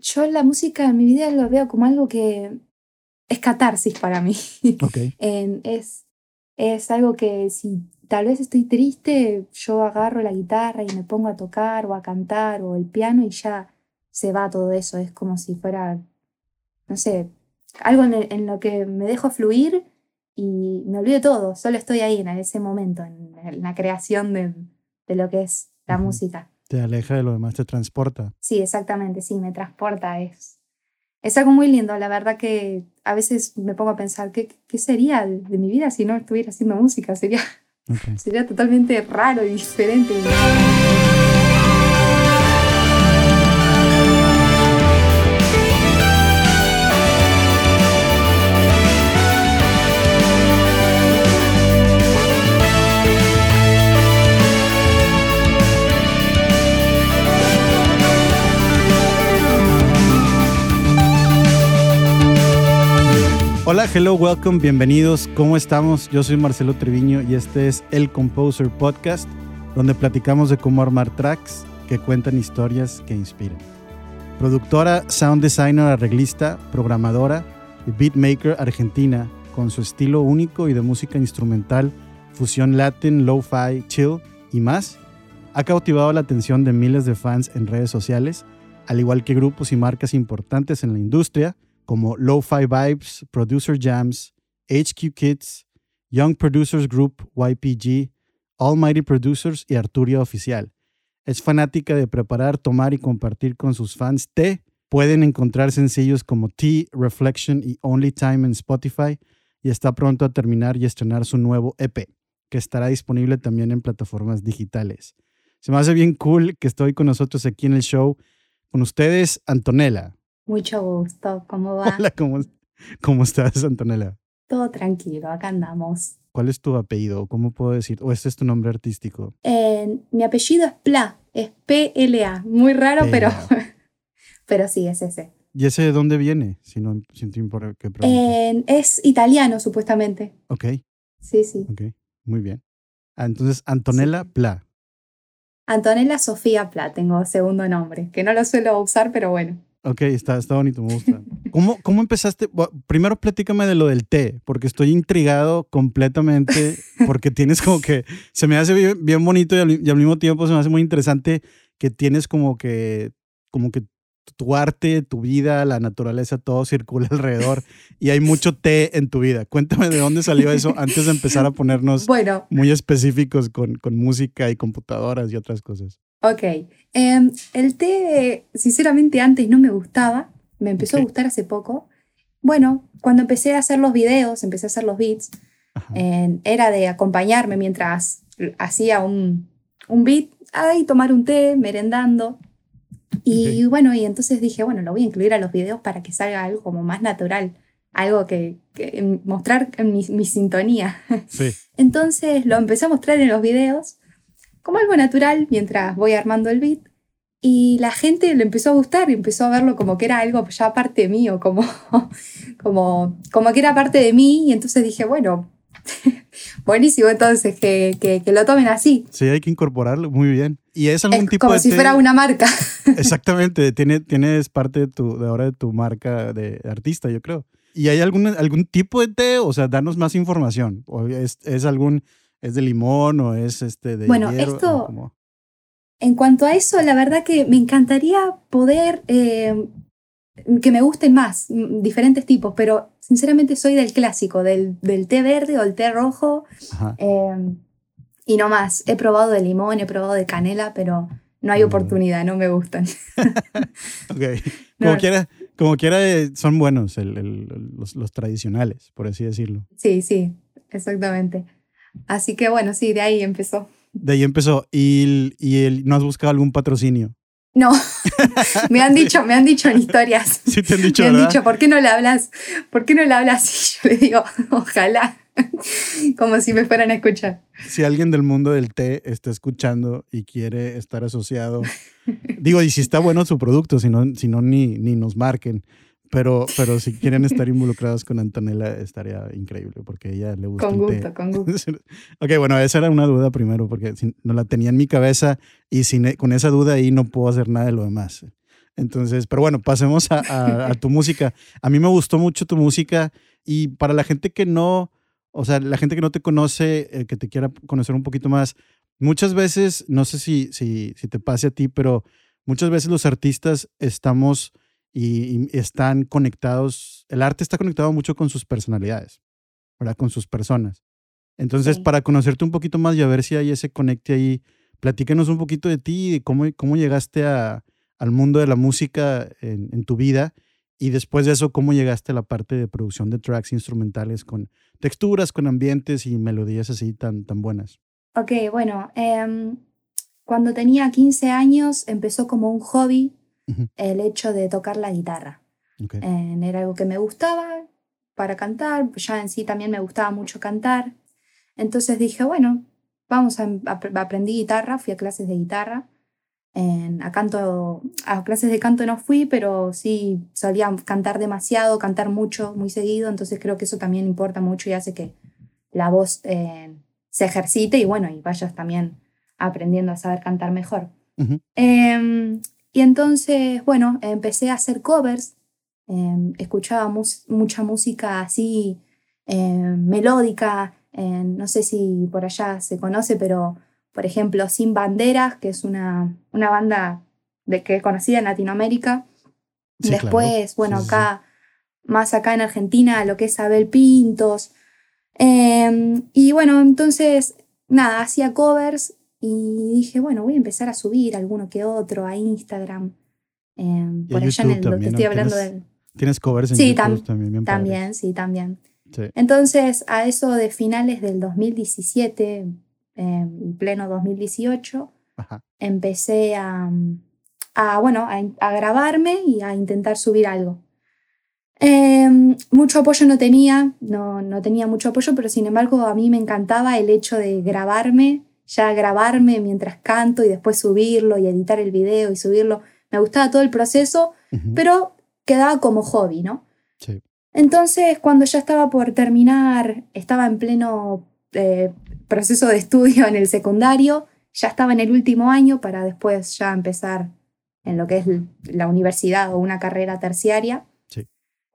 yo la música en mi vida lo veo como algo que es catarsis para mí. Es, es algo que si tal vez estoy triste, yo agarro la guitarra y me pongo a tocar o a cantar o el piano y ya se va todo eso. Es como si fuera, no sé, algo en, el- en lo que me dejo fluir y me olvido todo. Solo estoy ahí en ese momento, en, en la creación de, de lo que es la música. Te aleja de lo demás, te transporta. Sí, exactamente, sí, me transporta. Es, es algo muy lindo. La verdad que a veces me pongo a pensar, ¿qué, qué sería de, mi vida si no estuviera haciendo música? Sería, sería totalmente raro y diferente. Hola, hello, welcome, bienvenidos. ¿Cómo estamos? Yo soy Marcelo Treviño y este es el Composer Podcast, donde platicamos de cómo armar tracks que cuentan historias que inspiran. Productora, sound designer, arreglista, programadora y beatmaker argentina, con su estilo único y de música instrumental, fusión latin, lo-fi, chill y más, ha cautivado la atención de miles de fans en redes sociales, al igual que grupos y marcas importantes en la industria como Lo-Fi Vibes, Producer Jams, HQ Kids, Young Producers Group, YPG, Almighty Producers y Arturia Oficial. Es fanática de preparar, tomar y compartir con sus fans té. Pueden encontrar sencillos como Tea, Reflection y Only Time en Spotify y está pronto a terminar y estrenar su nuevo EP, que estará disponible también en plataformas digitales. Se me hace bien cool que estoy con nosotros aquí en el show. Con ustedes, Antonella. Mucho gusto, ¿cómo va? Hola, ¿cómo, cómo estás, Antonella? Todo tranquilo, acá andamos. ¿Cuál es tu apellido? ¿Cómo puedo decir? ¿O este es tu nombre artístico? Eh, mi apellido es Pla, es P-L-A. Muy raro, pero, pero sí, es ese. ¿Y ese de dónde viene? Si no, si te importa que. Eh, es italiano, supuestamente. ok, Sí, sí. ok, muy bien. Ah, entonces, Antonella Pla. Antonella Sofía Pla, tengo segundo nombre, que no lo suelo usar, pero bueno. Ok, está, está bonito, me gusta. ¿Cómo, ¿Cómo empezaste? Bueno, primero platícame de lo del té, porque estoy intrigado completamente, porque tienes como que, se me hace bien, bien bonito y al, y al mismo tiempo se me hace muy interesante que tienes como que, como que tu arte, tu vida, la naturaleza, todo circula alrededor y hay mucho té en tu vida. Cuéntame de dónde salió eso antes de empezar a ponernos Bueno, muy específicos con, con música y computadoras y otras cosas. Ok. Em, el té, sinceramente, antes no me gustaba. Me empezó Ok. a gustar hace poco. Bueno, cuando empecé a hacer los videos, empecé a hacer los beats, en- era de acompañarme mientras hacía un, un beat, ahí tomar un té, merendando. Y bueno, y entonces dije, bueno, lo voy a incluir a los videos para que salga algo como más natural, algo que, que mostrar mi, mi sintonía. Sí. Entonces lo empecé a mostrar en los videos como algo natural mientras voy armando el beat. Y la gente le empezó a gustar y empezó a verlo como que era algo ya parte mío, como, como, como que era parte de mí. Y entonces dije, bueno, buenísimo entonces que, que, que lo tomen así. Sí, hay que incorporarlo muy bien. ¿Y es algún Es tipo como de si fuera una marca. Exactamente, tiene, tienes parte de, tu, de ahora de tu marca de artista, yo creo. ¿Y hay algún, algún tipo de té? O sea, danos más información. ¿O es, es algún, es de limón o es este de Bueno, hierro? esto-. En cuanto a eso, la verdad que me encantaría poder eh, que me gusten más, mm, diferentes tipos, pero sinceramente soy del clásico, del, del té verde o el té rojo eh, y no más. He probado de limón, he probado de canela, pero no hay oportunidad, no me gustan. Ok. Como No. quiera, como quiera eh, son buenos el- el- los, los tradicionales, por así decirlo. Sí, sí, exactamente. Así que bueno, sí, de ahí empezó. De ahí empezó. ¿Y, y el, no has buscado algún patrocinio? No, me han dicho, me han dicho en historias. Sí te han dicho, Me han ¿verdad? dicho, ¿por qué no le hablas? ¿Por qué no le hablas? Y yo le digo, ojalá. Como si me fueran a escuchar. si alguien del mundo del té está escuchando y quiere estar asociado, digo, y si está bueno su producto, si no, si no ni, ni nos marquen. Pero, pero si quieren estar involucrados con Antonella, estaría increíble porque a ella le gusta Con el té. gusto, con gusto. ok, bueno, esa era una duda primero porque no la tenía en mi cabeza y sin, con esa duda ahí no puedo hacer nada de lo demás. Entonces, pero bueno, pasemos a, tu música. A mí me gustó mucho tu música y para la gente que no, o sea, la gente que no te conoce, eh, que te quiera conocer un poquito más, muchas veces, no sé si, si, si te pase a ti, pero muchas veces los artistas estamos y, están conectados, el arte está conectado mucho con sus personalidades, ¿verdad? Con sus personas. Entonces, para conocerte un poquito más y a ver si hay ese conecte ahí, platícanos un poquito de ti y cómo, cómo llegaste a, al mundo de la música en, en, tu vida y después de eso, cómo llegaste a la parte de producción de tracks instrumentales con texturas, con ambientes y melodías así tan, tan buenas. Ok, bueno, em, cuando tenía 15 años empezó como un hobby el hecho de tocar la guitarra. era algo que me gustaba para cantar, ya en sí también me gustaba mucho cantar. Entonces dije, bueno, vamos a, aprendí guitarra, fui a clases de guitarra. a, canto, a clases de canto no fui, pero sí solía cantar demasiado, cantar mucho, muy seguido, entonces creo que eso también importa mucho y hace que la voz eh, se ejercite y bueno, y vayas también aprendiendo a saber cantar mejor. Y entonces, bueno, empecé a hacer covers, em, escuchaba mucha música así em, melódica, no sé si por allá se conoce, pero por ejemplo, Sin Banderas, que es una, una banda de, que es conocida en Latinoamérica. Después, bueno, acá, más acá en Argentina, lo que es Abel Pintos. Em, y bueno, entonces, nada, hacía covers y dije, bueno, voy a empezar a subir alguno que otro a Instagram. Em, por allá en el, que estoy hablando del. Tienes covers en sí, YouTube también. también, sí, también. Entonces, a eso de finales del 2017 em, y pleno 2018, empecé a, a bueno, a, grabarme y a intentar subir algo. Em, mucho apoyo no tenía, no, no tenía mucho apoyo, pero sin embargo a mí me encantaba el hecho de grabarme ya grabarme mientras canto y después subirlo y editar el video y subirlo. Me gustaba todo el proceso, pero quedaba como hobby, ¿no? Sí. Entonces, cuando ya estaba por terminar, estaba en pleno eh, proceso de estudio en el secundario, ya estaba en el último año para después ya empezar en lo que es la universidad o una carrera terciaria. Sí.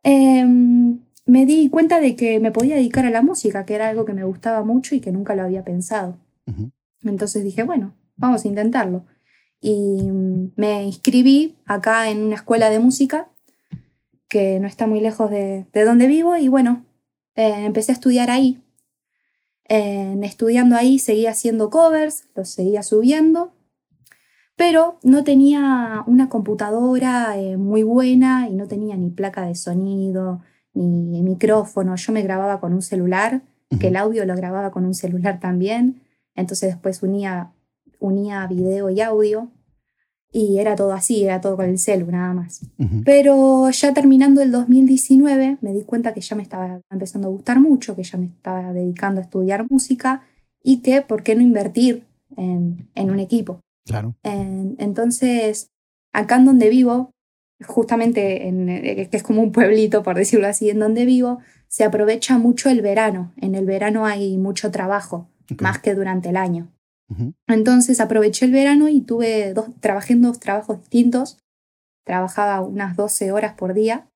Em, me di cuenta de que me podía dedicar a la música, que era algo que me gustaba mucho y que nunca lo había pensado. Entonces dije, bueno, vamos a intentarlo. Y mm, me inscribí acá en una escuela de música que no está muy lejos de, donde vivo y bueno, eh, empecé a estudiar ahí. estudiando ahí seguía haciendo covers, los seguía subiendo, pero no tenía una computadora eh, muy buena y no tenía ni placa de sonido, ni micrófono. Yo me grababa con un celular, que el audio lo grababa con un celular también. Entonces después unía, unía video y audio y era todo así, era todo con el celu nada más. Pero ya terminando el 2019 me di cuenta que ya me estaba empezando a gustar mucho, que ya me estaba dedicando a estudiar música y que por qué no invertir en, en un equipo. Claro. entonces, acá en donde vivo, justamente en, eh, que es como un pueblito, por decirlo así, en donde vivo, se aprovecha mucho el verano. En el verano hay mucho trabajo más que durante el año. Entonces aproveché el verano y tuve dos, trabajé en dos trabajos distintos. Trabajaba unas 12 horas por día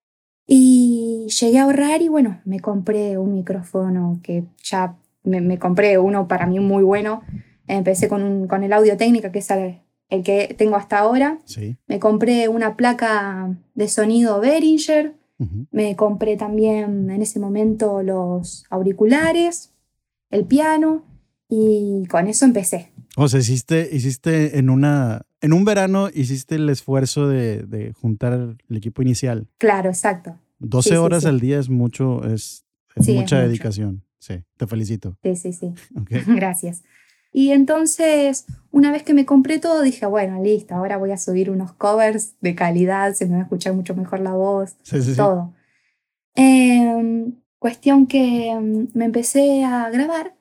y llegué a ahorrar y bueno, me compré un micrófono que ya me, compré uno para mí muy bueno. Empecé con, un, con el audio técnica, que es el, que tengo hasta ahora. Me compré una placa de sonido Behringer. Me compré también en ese momento los auriculares, el piano y con eso empecé. O sea, hiciste, hiciste en una, en un verano hiciste el esfuerzo de, juntar el equipo inicial. Claro, exacto. 12 horas al día es mucho, es, mucha dedicación. Sí, te felicito. Sí, sí, sí. Gracias. Y entonces, una vez que me compré todo, dije, bueno, listo, ahora voy a subir unos covers de calidad, se me va a escuchar mucho mejor la voz, todo. Em, cuestión que em, me empecé a grabar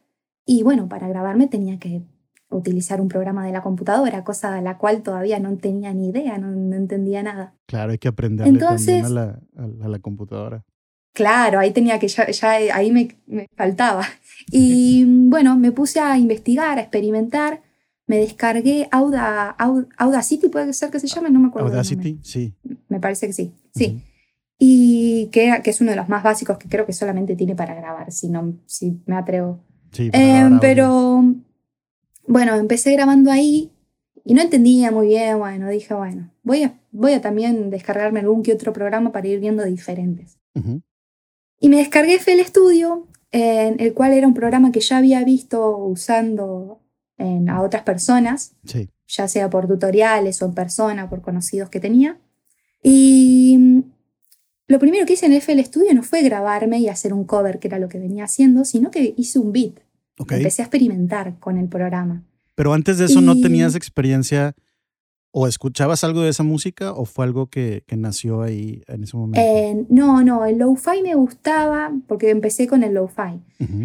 y bueno, para grabarme tenía que utilizar un programa de la computadora, cosa de la cual todavía no tenía ni idea, no, entendía nada. Claro, hay que aprender Entonces, a la, a, la, computadora. Claro, ahí tenía que, ya, ya ahí me, me faltaba. Y bueno, me puse a investigar, a experimentar. me descargué Auda, Audacity, puede ser que se llame, no me acuerdo. Audacity, sí. Me parece que sí, sí. Y que, que, es uno de los más básicos que creo que solamente tiene para grabar, si, no, si me atrevo. Sí, em, pero bueno, empecé grabando ahí y no entendía muy bien, bueno, dije, bueno, voy a, voy a también descargarme algún que otro programa para ir viendo diferentes. Y me descargué FL Studio, en el cual era un programa que ya había visto usando a otras personas, ya sea por tutoriales o en persona, por conocidos que tenía. Y lo primero que hice en FL Studio no fue grabarme y hacer un cover, que era lo que venía haciendo, sino que hice un beat. Empecé a experimentar con el programa. Pero antes de eso no tenías experiencia o escuchabas algo de esa música o fue algo que, nació ahí en ese momento? Eh, no, no, el lo-fi me gustaba porque empecé con el lo-fi.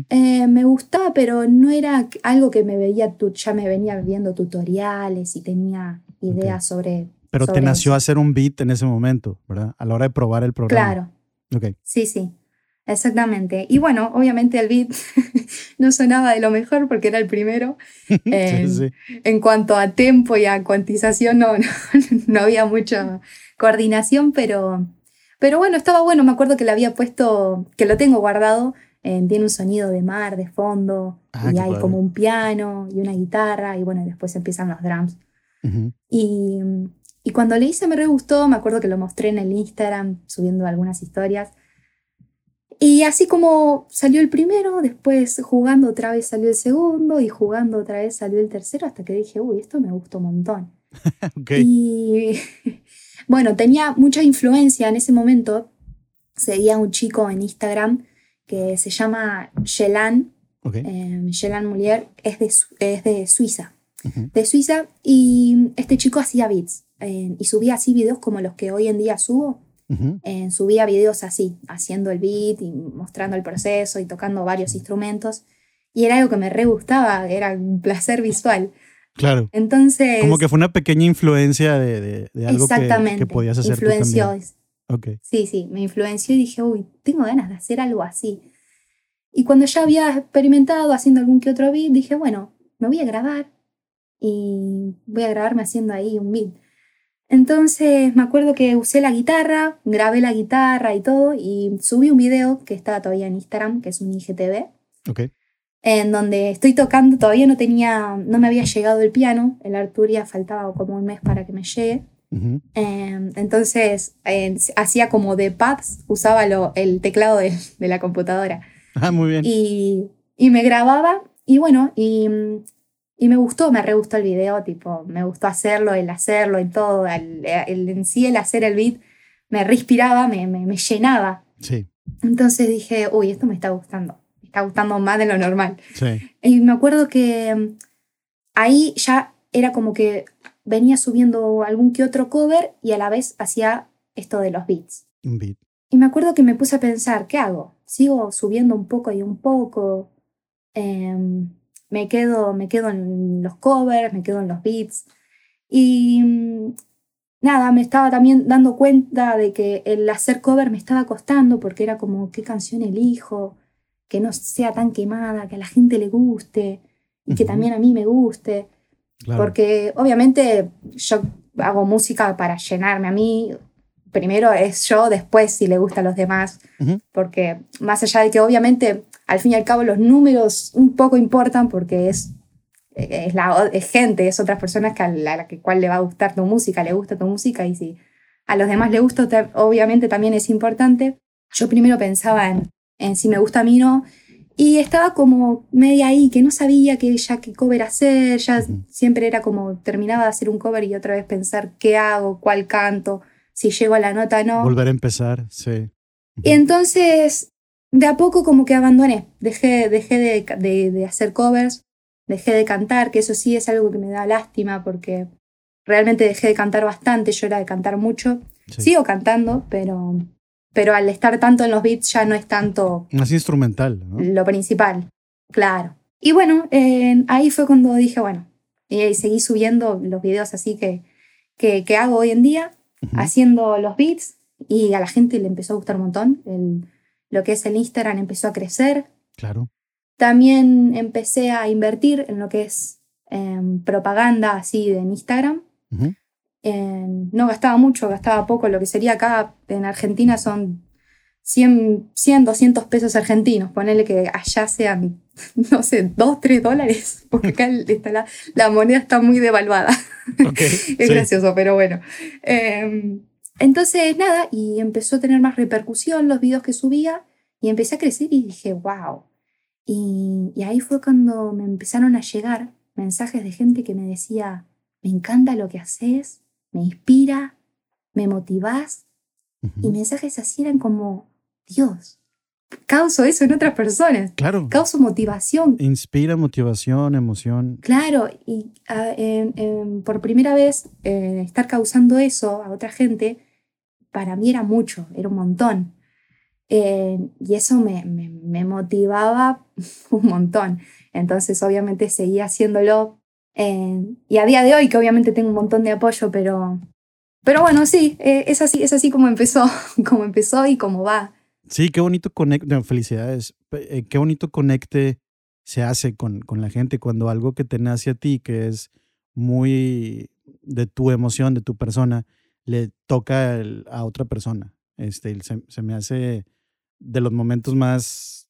Eh, me gustaba, pero no era algo que me veía, ya me venía viendo tutoriales y tenía ideas sobre... Pero te nació hacer un beat en ese momento, ¿verdad? A la hora de probar el programa. Claro. Okay. Sí, sí. Exactamente. Y bueno, obviamente el beat no sonaba de lo mejor porque era el primero. En cuanto a tempo y a cuantización no, no, había mucha coordinación, pero, pero bueno, estaba bueno. Me acuerdo que le había puesto, que lo tengo guardado, tiene un sonido de mar de fondo ah, y hay como un piano y una guitarra y bueno, después empiezan los drums. y, y cuando le hice me re gustó, me acuerdo que lo mostré en el Instagram subiendo algunas historias. Y así como salió el primero, después jugando otra vez salió el segundo y jugando otra vez salió el tercero hasta que dije, uy, esto me gustó un montón. Y bueno, tenía mucha influencia en ese momento. Seguía un chico en Instagram que se llama Yelan, okay. eh, Mulier, es de, es de Suiza. De Suiza, y este chico hacía beats eh, y subía así videos como los que hoy en día subo subía videos así, haciendo el beat y mostrando el proceso y tocando varios instrumentos. Y era algo que me re gustaba, era un placer visual. Claro. Entonces. Como que fue una pequeña influencia de, de, algo que, que, podías hacer. Influenció. Tú también. Okay. Sí, sí, me influenció y dije, uy, tengo ganas de hacer algo así. Y cuando ya había experimentado haciendo algún que otro beat, dije, bueno, me voy a grabar y voy a grabarme haciendo ahí un beat. Entonces me acuerdo que usé la guitarra, grabé la guitarra y todo, y subí un video que estaba todavía en Instagram, que es un IGTV. En donde estoy tocando, todavía no tenía, no me había llegado el piano, el Arturia faltaba como un mes para que me llegue. Em, entonces hacía como de pads, usaba lo, el teclado de, de, la computadora. Ah, muy bien. Y, y me grababa, y bueno, y y me gustó, me re gustó el video, tipo, me gustó hacerlo, el hacerlo y todo, el, en sí el hacer el beat me respiraba, me, me, llenaba. Sí. Entonces dije, uy, esto me está gustando, me está gustando más de lo normal. Sí. Y me acuerdo que mm, ahí ya era como que venía subiendo algún que otro cover y a la vez hacía esto de los beats. Un beat. Y me acuerdo que me puse a pensar, ¿qué hago? ¿Sigo subiendo un poco y un poco? Eh, me quedo, me quedo en los covers, me quedo en los beats. Y mm, nada, me estaba también dando cuenta de que el hacer cover me estaba costando porque era como, ¿qué canción elijo? Que no sea tan quemada, que a la gente le guste y que también a mí me guste. Porque obviamente yo hago música para llenarme a mí. Primero es yo, después si le gusta a los demás. Porque más allá de que obviamente al fin y al cabo los números un poco importan porque es, es, la, gente, es otras personas que a la, cual le va a gustar tu música, le gusta tu música y si a los demás le gusta, obviamente también es importante. Yo primero pensaba en, en si me gusta a mí no, y estaba como media ahí, que no sabía que ya qué cover hacer, ya siempre era como terminaba de hacer un cover y otra vez pensar qué hago, cuál canto, si llego a la nota o no. Volver a empezar, sí. Y entonces de a poco como que abandoné, dejé, dejé de, de, hacer covers, dejé de cantar, que eso sí es algo que me da lástima porque realmente dejé de cantar bastante, yo era de cantar mucho, sigo cantando, pero, pero al estar tanto en los beats ya no es tanto... Más instrumental, ¿no? Lo principal, claro. Y bueno, ahí fue cuando dije, bueno, y seguí subiendo los videos así que, que, que hago hoy en día, haciendo los beats, y a la gente le empezó a gustar un montón. El, lo que es el Instagram empezó a crecer. Claro. También empecé a invertir en lo que es en propaganda así en Instagram. no gastaba mucho, gastaba poco, lo que sería acá en Argentina son 100, 100 200 pesos argentinos, ponele que allá sean, no sé, 2, 3 dólares, porque acá está la, moneda está muy devaluada. es gracioso, pero bueno. Em, entonces, nada, y empezó a tener más repercusión los videos que subía y empecé a crecer y dije, wow. Y, y ahí fue cuando me empezaron a llegar mensajes de gente que me decía, me encanta lo que haces, me inspira, me motivás. Y mensajes así eran como, Dios, causo eso en otras personas. Claro. Causo motivación. Inspira motivación, emoción. Claro, y ah, por primera vez eh, estar causando eso a otra gente, para mí era mucho, era un montón. Eh, y eso me, me, motivaba un montón. Entonces, obviamente, seguía haciéndolo. Eh, y a día de hoy, que obviamente tengo un montón de apoyo, pero, pero bueno, sí, es, así, es así como empezó, como empezó y como va. Sí, qué bonito conecte, felicidades, eh, qué bonito conecte se hace con, con la gente cuando algo que te nace a ti, que es muy de tu emoción, de tu persona, le toca a otra persona. Este, se, me hace de los momentos más,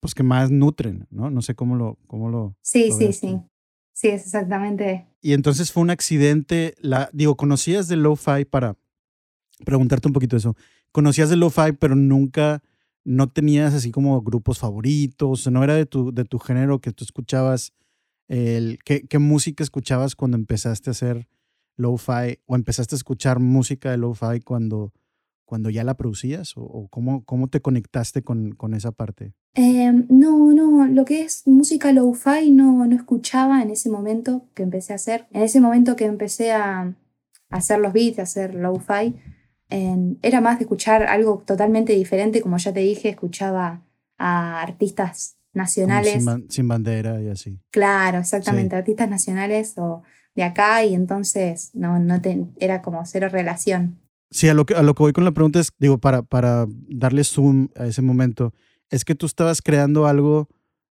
pues que más nutren, ¿no? No sé cómo lo, cómo lo. Sí, sí, sí. Sí, es exactamente. Y entonces fue un accidente, la, digo, conocías de Lo-Fi para preguntarte un poquito eso conocías de lo-fi, pero nunca, no tenías así como grupos favoritos, no era de tu, de tu género que tú escuchabas. El, ¿qué, ¿Qué música escuchabas cuando empezaste a hacer lo-fi o empezaste a escuchar música de lo-fi cuando, cuando ya la producías o, cómo, cómo te conectaste con, con esa parte? Em, no, no, lo que es música lo-fi no, no escuchaba en ese momento que empecé a hacer. En ese momento que empecé a, hacer los beats, a hacer lo-fi, era más de escuchar algo totalmente diferente, como ya te dije, escuchaba a artistas nacionales. Sin, bandera y así. Claro, exactamente, artistas nacionales o de acá y entonces no, no era como cero relación. Sí, a lo, que, a lo que voy con la pregunta es, digo, para, para darle zoom a ese momento, es que tú estabas creando algo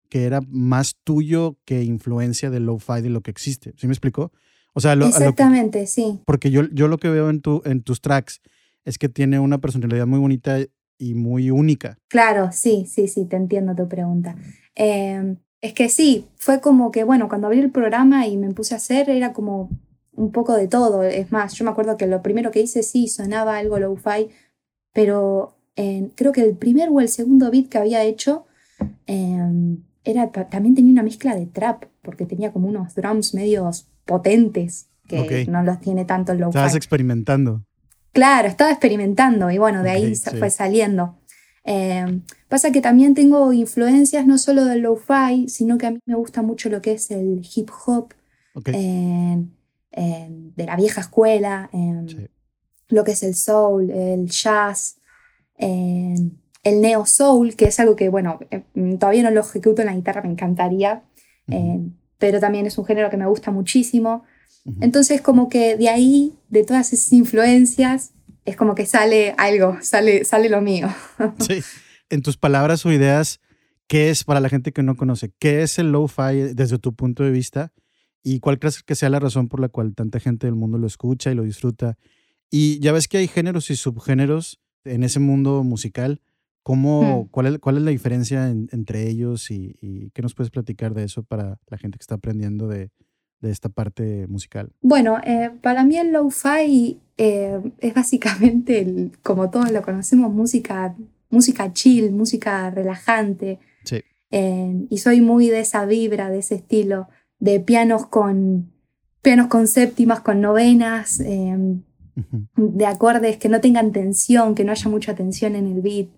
que era más tuyo que influencia de lo-fi de lo que existe. ¿Sí me explicó? O sea, Exactamente, sí. Porque yo, yo lo que veo en, tu, en tus tracks es que tiene una personalidad muy bonita y muy única. Claro, sí, sí, sí, te entiendo tu pregunta. Em, es que sí, fue como que, bueno, cuando abrí el programa y me puse a hacer, era como un poco de todo. Es más, yo me acuerdo que lo primero que hice sí sonaba algo low-fi, pero creo que el primer o el segundo beat que había hecho em, era, también tenía una mezcla de trap, porque tenía como unos drums medios potentes que no los tiene tanto el low-fi. Estabas experimentando. Claro, estaba experimentando y bueno, de ahí fue saliendo. Eh, pasa que también tengo influencias no solo del lo-fi, sino que a mí me gusta mucho lo que es el hip hop de la vieja escuela, lo que es el soul, el jazz, el neo soul, que es algo que, bueno, eh, todavía no lo ejecuto en la guitarra, me encantaría, eh, pero también es un género que me gusta muchísimo. Entonces, como que de ahí, de todas esas influencias, es como que sale algo, sale, sale lo mío. Sí. En tus palabras o ideas, ¿qué es para la gente que no conoce? ¿Qué es el lo-fi desde tu punto de vista? ¿Y cuál crees que sea la razón por la cual tanta gente del mundo lo escucha y lo disfruta? Y ya ves que hay géneros y subgéneros en ese mundo musical. ¿Cómo, hmm. cuál, es, ¿Cuál es la diferencia entre ellos y, y, qué nos puedes platicar de eso para la gente que está aprendiendo de, de esta parte musical? Bueno, eh, para mí el lo-fi eh, es básicamente, como todos lo conocemos, música, música chill, música relajante. Sí. Eh, y soy muy de esa vibra, de ese estilo, de pianos con, pianos con séptimas, con novenas, de acordes que no tengan tensión, que no haya mucha tensión en el beat,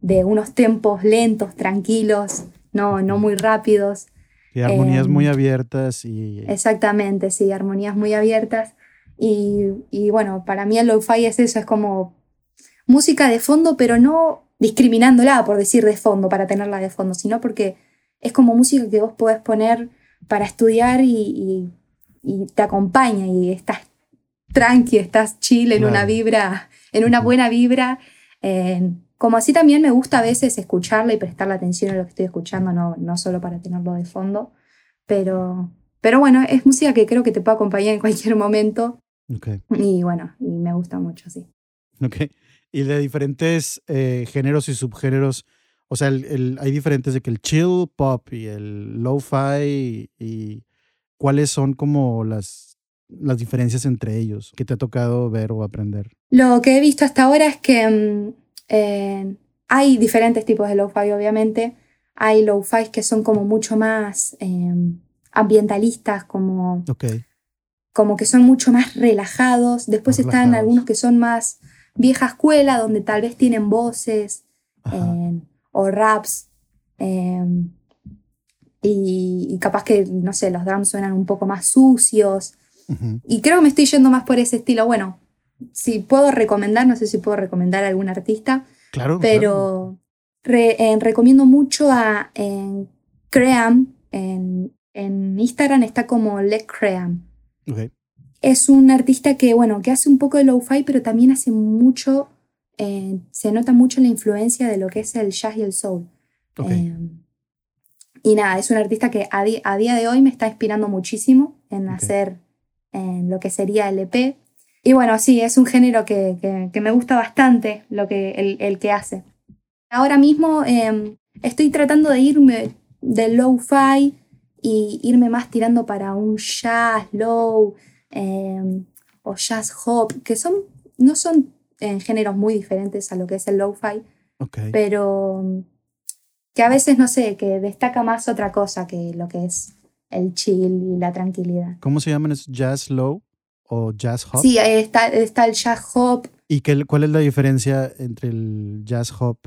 de unos tempos lentos, tranquilos, no, no muy rápidos. Y armonías muy em, abiertas y... Exactamente, sí, armonías muy abiertas. Y, y bueno, para mí el lo-fi es eso, es como música de fondo, pero no discriminándola por decir de fondo, para tenerla de fondo, sino porque es como música que vos podés poner para estudiar y, y, te acompaña y estás tranqui, estás chill en una vibra, en una buena vibra. Como así también me gusta a veces escucharla y prestarle atención a lo que estoy escuchando, no, no solo para tenerlo de fondo. Pero, pero bueno, es música que creo que te puede acompañar en cualquier momento. Ok. Y bueno, y me gusta mucho, sí. Ok. Y de diferentes eh, géneros y subgéneros, o sea, el, el- hay diferentes de que el chill pop y el lo-fi y cuáles son como las, las diferencias entre ellos que te ha tocado ver o aprender. Lo que he visto hasta ahora es que mm, eh, hay diferentes tipos de lo-fi, obviamente. Hay lo-fi que son como mucho más eh, ambientalistas, como, como que son mucho más relajados. Después están algunos que son más vieja escuela, donde tal vez tienen voces eh, o raps. eh, y, y capaz que, no sé, los drums suenan un poco más sucios. Y creo que me estoy yendo más por ese estilo. Bueno, si puedo recomendar, no sé si puedo recomendar a algún artista, Claro. claro. pero re- eh, recomiendo mucho a Cream. En, en Instagram está como Let Cream. Ok. Es un artista que, bueno, que hace un poco de lo-fi, pero también hace mucho, eh, se nota mucho la influencia de lo que es el jazz y el soul. Ok. Eh, y nada, es un artista que a, di- a día de hoy me está inspirando muchísimo en Ok. hacer en lo que sería el EP. Y bueno, sí, es un género que, que- que me gusta bastante lo que, el, el que hace. Ahora mismo eh, estoy tratando de irme del low-fi y irme más tirando para un jazz low eh, o jazz hop, que son, no son géneros muy diferentes a lo que es el low-fi, pero mm, que a veces, no sé, que destaca más otra cosa que lo que es el chill y la tranquilidad. ¿Cómo se llaman esos? ¿Jazz low o jazz hop? Sí, está, está el jazz hop. ¿Y qué, cuál es la diferencia entre el jazz hop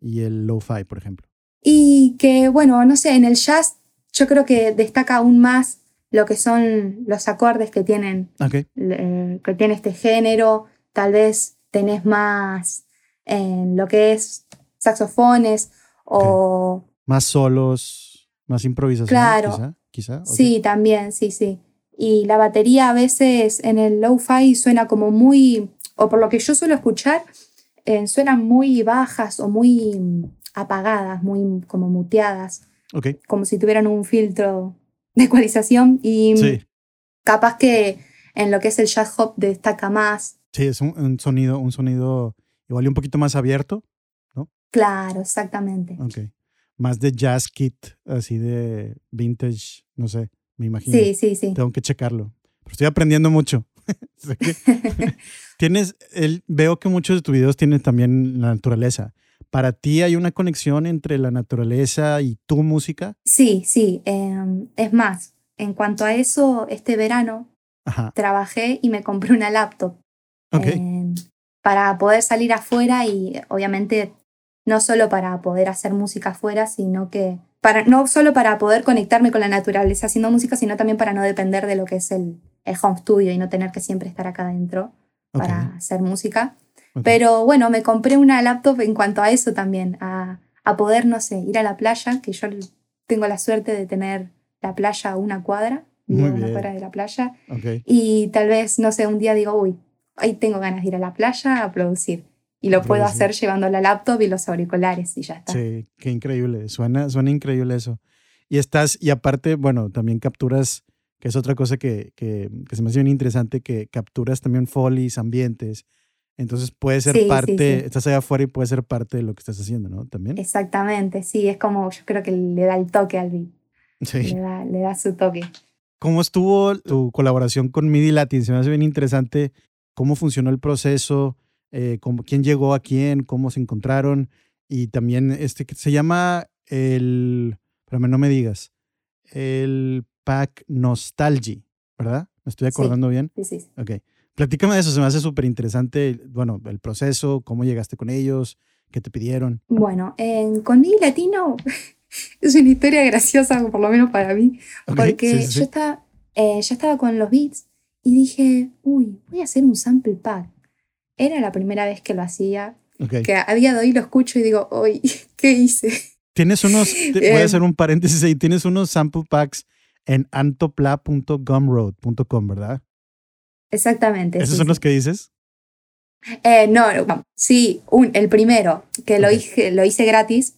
y el lo-fi, por ejemplo? Y que, bueno, no sé, en el jazz yo creo que destaca aún más lo que son los acordes que tienen, Ok. eh, que tiene este género. Tal vez tenés más en lo que es saxofones o... Más solos, más improvisación. Claro. Quizá. quizá. ok. Sí, también, sí, sí. Y la batería a veces en el lo-fi suena como muy, o por lo que yo suelo escuchar, eh, suenan muy bajas o muy apagadas, muy como muteadas, Ok. como si tuvieran un filtro de ecualización. Y Sí. capaz que en lo que es el jazz hop destaca más. Sí, es un, un sonido, un sonido igual y un poquito más abierto. Claro, exactamente. Ok. Más de jazz kit, así de vintage, no sé, me imagino. Sí, sí, sí. Tengo que checarlo. Pero estoy aprendiendo mucho. Tienes, el, veo que muchos de tus videos tienen también la naturaleza. ¿Para ti hay una conexión entre la naturaleza y tu música? Sí, sí. em, es más, en cuanto a eso, este verano Ajá. trabajé y me compré una laptop. Eh, para poder salir afuera y obviamente no solo para poder hacer música afuera, sino que para, no solo para poder conectarme con la naturaleza haciendo música, sino también para no depender de lo que es el, el home studio y no tener que siempre estar acá adentro para hacer música. Pero bueno, me compré una laptop en cuanto a eso también, a, a poder, no sé, ir a la playa, que yo tengo la suerte de tener la playa a una cuadra, Muy una bien. cuadra de la playa, y tal vez, no sé, un día digo, uy, ahí tengo ganas de ir a la playa a producir. Y lo puedo Producir. hacer llevando la laptop y los auriculares y ya está. Sí, qué increíble. Suena, suena increíble eso. Y estás, y aparte, bueno, también capturas, que es otra cosa que, que, que se me hace bien interesante, que capturas también folies, ambientes. Entonces puede ser Sí, sí, parte, sí. estás allá afuera y puede ser parte de lo que estás haciendo, ¿no? También. Exactamente, sí, es como yo creo que le da el toque al beat, Sí. le da, le da su toque. ¿Cómo estuvo tu colaboración con MIDI Latin? Se me hace bien interesante cómo funcionó el proceso, eh, cómo- quién llegó a quién, cómo se encontraron y también este que se llama el, espérame, no me digas, el pack Nostalgy, ¿verdad? ¿Me estoy Sí. acordando bien? Sí, sí. Ok. Platícame de eso, se me hace súper interesante, bueno, el proceso, cómo llegaste con ellos, qué te pidieron. Bueno, en, con Mi Latino es una historia graciosa, por lo menos para mí, porque sí, sí, sí. yo estaba, eh, ya estaba con los beats y dije, uy, voy a hacer un sample pack. Era la primera vez que lo hacía, que a día de hoy lo escucho y digo, uy, ¿qué hice? Tienes unos, te- voy a Em. hacer un paréntesis ahí, tienes unos sample packs en antopla.gumroad.com, ¿verdad? Exactamente. ¿Esos sí, son sí. los que dices? Eh, no, no, sí, un, el primero, que lo, hice, lo hice gratis.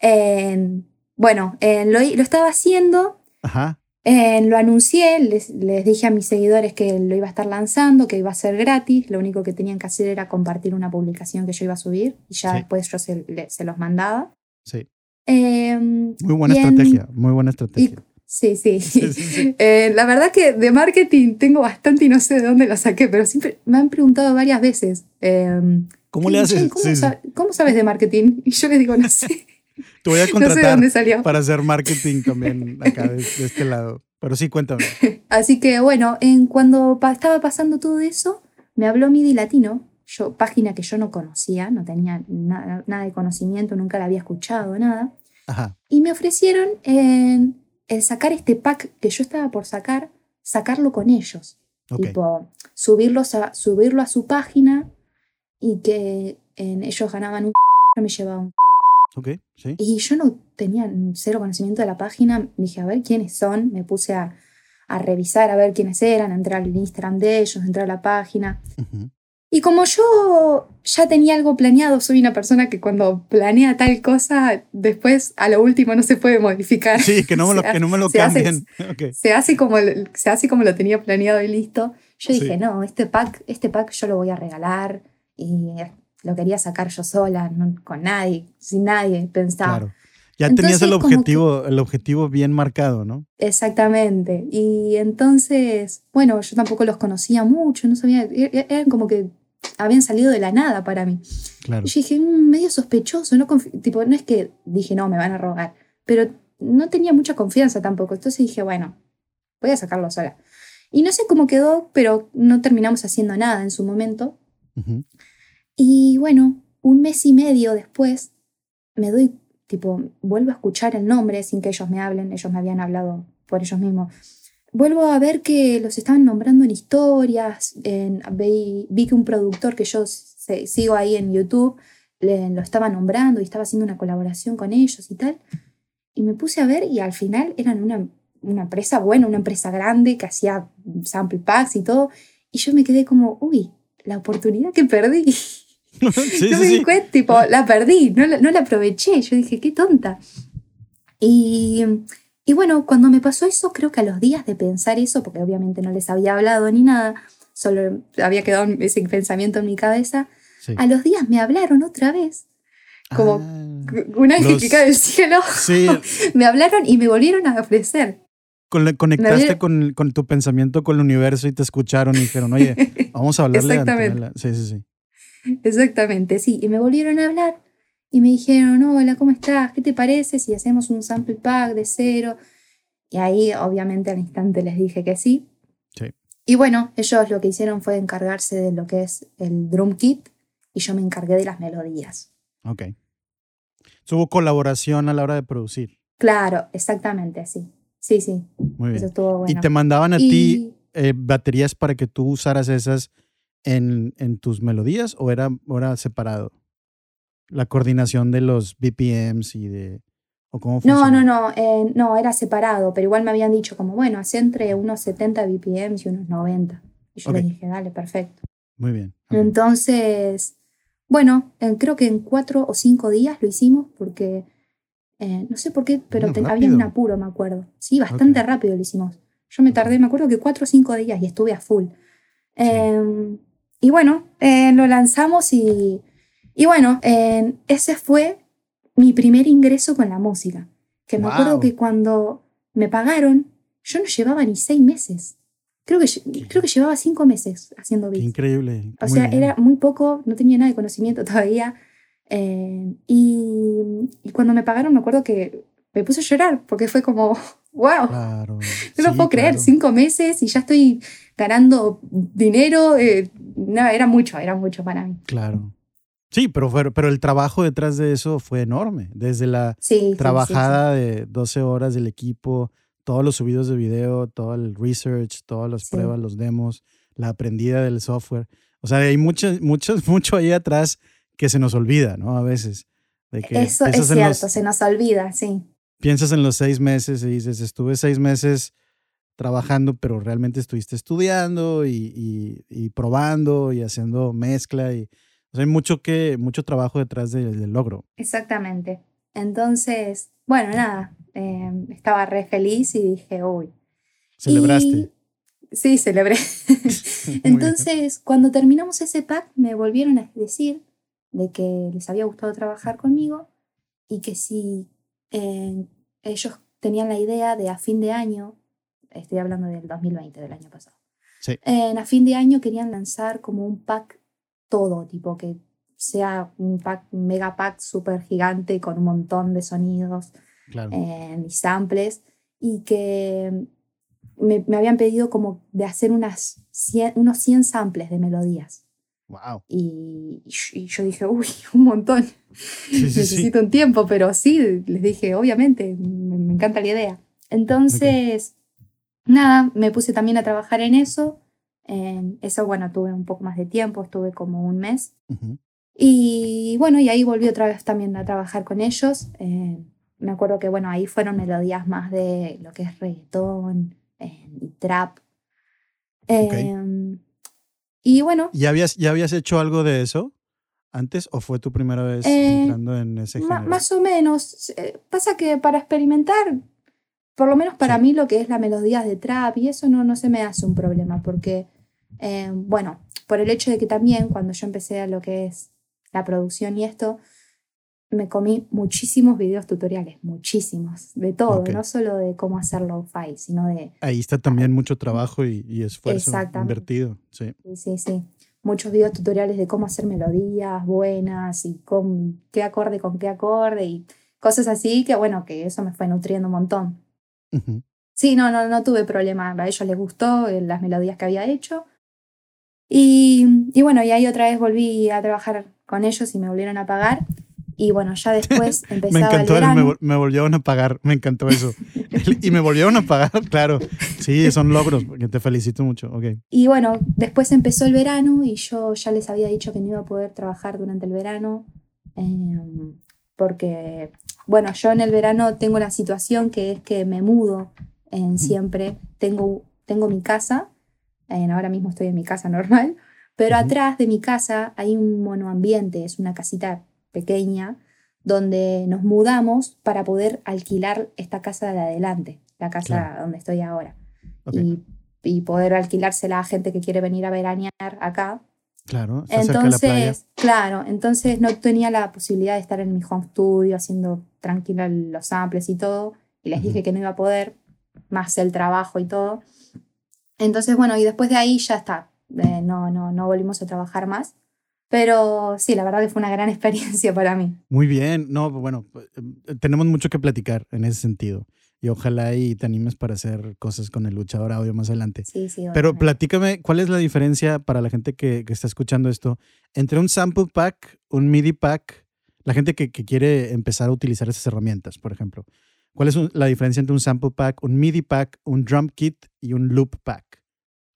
Eh, bueno, eh, lo, lo estaba haciendo Ajá. Eh, lo anuncié, les, les dije a mis seguidores que lo iba a estar lanzando, que iba a ser gratis, lo único que tenían que hacer era compartir una publicación que yo iba a subir y ya Sí. después yo se, le- se los mandaba. Sí. Eh, Muy buena en- estrategia, muy buena estrategia. Sí, sí. Sí, sí, sí. Eh, la verdad que de marketing tengo bastante y no sé de dónde lo saqué, pero siempre me han preguntado varias veces. eh, ¿Cómo le "Che, haces? ¿cómo, cómo sabes de marketing? Y yo les digo, no sé, Te voy a no sé de contratar dónde salió. para hacer marketing también acá de, de este lado. Pero sí, cuéntame. Así que bueno, en, cuando pa- estaba pasando todo eso, me habló Midi Latino, yo, página que yo no conocía, no tenía nada, nada de conocimiento, nunca la había escuchado, nada. Ajá. Y me ofrecieron en, el sacar este pack que yo estaba por sacar, sacarlo con ellos. Ok. Tipo, subirlos a, subirlo a su página y que en, ellos ganaban un yo me llevaba un Sí. y yo no tenía cero conocimiento de la página. Dije, a ver quiénes son. Me puse a, a revisar, a ver quiénes eran, a entrar al Instagram de ellos, a entrar a la página. Ujú. Y como yo ya tenía algo planeado, soy una persona que cuando planea tal cosa, después a lo último no se puede modificar. Sí, que no me lo, Se que no me lo se hace- cambien. Ok. Se hace, como, se hace como lo tenía planeado y listo. Yo Sí. dije, no, este pack, este pack yo lo voy a regalar. Y lo quería sacar yo sola, no- con nadie, sin nadie, pensaba. Claro. Ya tenías el Entonces, objetivo, el objetivo bien marcado, ¿no? Exactamente. Y entonces, bueno, yo tampoco los conocía mucho, no sabía, e- e- eran como que habían salido de la nada para mí. Claro. Y yo dije, "Mm, medio sospechoso, no confi-". tipo, no es que dije, no, me van a robar, pero no tenía mucha confianza tampoco. Entonces dije, bueno, voy a sacarlo sola. Y no sé cómo quedó, pero no terminamos haciendo nada en su momento. Ujú. Y bueno, un mes y medio después me doy, tipo, vuelvo a escuchar el nombre sin que ellos me hablen, ellos me habían hablado por ellos mismos. Vuelvo a ver que los estaban nombrando en historias, en, vi, vi que un productor que yo sigo ahí en YouTube le- lo estaba nombrando y estaba haciendo una colaboración con ellos y tal. Y me puse a ver y al final eran una, una empresa buena, una empresa grande que hacía sample packs y todo. Y yo me quedé como, uy, la oportunidad que perdí. sí, no sí, me sí. di cuenta, tipo, la perdí, no la, no la aproveché. Yo dije, qué tonta. Y, y bueno, cuando me pasó eso, creo que a los días de pensar eso, porque obviamente no les había hablado ni nada, solo había quedado ese pensamiento en mi cabeza, a los días me hablaron otra vez, como Ah, un ángel que cae del cielo, me hablaron y me volvieron a ofrecer. con- conectaste con, con tu pensamiento con el universo y te escucharon y dijeron, oye, vamos a hablarle Exactamente. Sí, sí, sí. Exactamente, sí. Y me volvieron a hablar y me dijeron, hola, ¿cómo estás? ¿Qué te parece si hacemos un sample pack de cero? Y ahí, obviamente, al instante les dije que sí. Sí. Y bueno, ellos lo que hicieron fue encargarse de lo que es el drum kit y yo me encargué de las melodías. Ok. Hubo colaboración a la hora de producir. Claro, exactamente, sí. Sí, sí, Muy eso bien. estuvo bueno. Y te mandaban a Y- ti eh, baterías para que tú usaras esas en, en tus melodías o era, o era separado? La coordinación de los BPMs y de... ¿O cómo No, no, no, eh, no, era separado, pero igual me habían dicho como, bueno, hace entre unos 70 BPM y unos 90. Y yo Ok. les dije, dale, perfecto. Muy bien. ok. Entonces, bueno, eh, creo que en cuatro o cinco días lo hicimos porque, eh, no sé por qué, pero Bueno, te- había un apuro, me acuerdo. Sí, bastante Ok. rápido lo hicimos. Yo me tardé, me acuerdo que cuatro o cinco días y estuve a full. Eh, y bueno, eh, lo lanzamos y, y bueno, eh, ese fue mi primer ingreso con la música. Que me acuerdo que cuando me pagaron, yo no llevaba ni seis meses. Creo que, creo que llevaba cinco meses haciendo beats. increíble. O Muy sea, bien. era muy poco, no tenía nada de conocimiento todavía. eh, y, y cuando me pagaron, me acuerdo que me puse a llorar porque fue como, wow, Claro. no sí, lo puedo creer, claro. cinco meses y ya estoy ganando dinero. eh, no, era mucho, era mucho para mí. Claro. Sí, pero, fue- pero el trabajo detrás de eso fue enorme. Desde la Sí, sí, sí, trabajada de 12 horas del equipo, todos los subidos de video, todo el research, todas las pruebas, los demos, la aprendida del software. O sea, hay mucho, mucho, mucho ahí atrás que se nos olvida, ¿no? A veces. De que Eso es cierto, los, se nos olvida, sí. Piensas en los seis meses y dices, estuve seis meses trabajando, pero realmente estuviste estudiando y, y- y probando y haciendo mezcla. Y, o sea, hay mucho, que, mucho trabajo detrás de- del logro. Exactamente. Entonces, bueno, nada, eh, estaba re feliz y dije, uy, ¿Celebraste? sí, celebré. Entonces, cuando terminamos ese pack, me volvieron a decir de que les había gustado trabajar conmigo y que si eh, ellos tenían la idea de a fin de año, estoy hablando del 2020, del año pasado, Sí. en a fin de año querían lanzar como un pack todo, tipo que sea un pack, un mega pack súper gigante con un montón de sonidos Claro. eh, y samples y que me, me habían pedido como de hacer unas 100 unos 100 samples de melodías. Wow. Y, y yo dije, uy, un montón. Sí, sí, sí. Necesito un tiempo, pero sí, les dije, obviamente, me, me encanta la idea. Entonces, nada, me puse también a trabajar en eso. En eso, bueno, tuve un poco más de tiempo, estuve como un mes. Ujú. Y bueno, y ahí volví otra vez también a trabajar con ellos. Eh, me acuerdo que, bueno, ahí fueron melodías más de lo que es reggaetón eh, y trap. Eh, Y bueno, ¿Ya habías, ¿Ya habías hecho algo de eso antes o fue tu primera vez Eh, entrando en ese género? más o menos. Eh, Pasa que para experimentar, por lo menos para Sí. mí lo que es la melodía de trap y eso no, no se me hace un problema porque, eh, bueno, por el hecho de que también cuando yo empecé a lo que es la producción y esto, me comí muchísimos videos tutoriales, muchísimos, de todo, Ok. no solo de cómo hacer lo-fi, sino de Ahí está también mucho trabajo y, y esfuerzo invertido. Sí. Sí, sí, sí. Muchos videos tutoriales de cómo hacer melodías buenas y con qué acorde con qué acorde y cosas así que bueno, que eso me fue nutriendo un montón. Ujú. Sí, no, no, no tuve problema. A ellos les gustó eh, las melodías que había hecho. Y, y bueno, y ahí otra vez volví a trabajar con ellos y me volvieron a pagar. Y bueno, ya después Me empezaba el encantó el me, verano. vol- me volvieron a pagar. Me encantó eso. y me volvieron a pagar, claro. Sí, son logros. porque te felicito mucho. Ok. Y bueno, después empezó el verano y yo ya les había dicho que no iba a poder trabajar durante el verano, em, porque, bueno, yo en el verano tengo la situación que es que me mudo en siempre, tengo, tengo mi casa, en- ahora mismo estoy en mi casa normal, pero Ujú. atrás de mi casa hay un monoambiente, es una casita pequeña, donde nos mudamos para poder alquilar esta casa de adelante, la casa Claro. donde estoy ahora y, y poder alquilársela a gente que quiere venir a veranear acá. Claro. Está cerca de la playa. Entonces, claro, entonces no tenía la posibilidad de estar en mi home studio haciendo tranquila los samples y todo. Y les dije que no iba a poder, más el trabajo y todo. Entonces, bueno, y después de ahí ya está. Eh, no, no, no volvimos a trabajar más. Pero sí, la verdad que fue una gran experiencia para mí. Muy bien. No, bueno, eh, tenemos mucho que platicar en ese sentido. Y ojalá y te animes para hacer cosas con el luchador audio más adelante. Sí, sí. Pero platícame, ¿cuál es la diferencia para la gente que, que está escuchando esto entre un sample pack, un MIDI pack, la gente que, que quiere empezar a utilizar esas herramientas, por ejemplo? ¿Cuál es la diferencia entre un sample pack, un MIDI pack, un drum kit y un loop pack?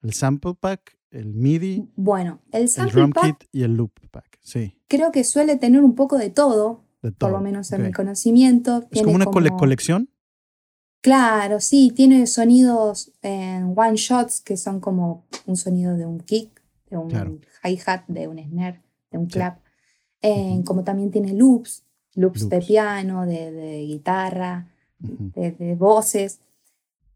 El sample pack, el MIDI, Bueno, el el drum pack kit y el loop pack. Sí, creo que suele tener un poco de todo, de por todo. lo menos en mi conocimiento. Es como una cole- colección. Claro, sí, tiene sonidos en one shots que son como un sonido de un kick, de un Claro. hi-hat, de un snare, de un Sí. clap. Como también tiene loops, loops, de piano, de, de guitarra, de voces.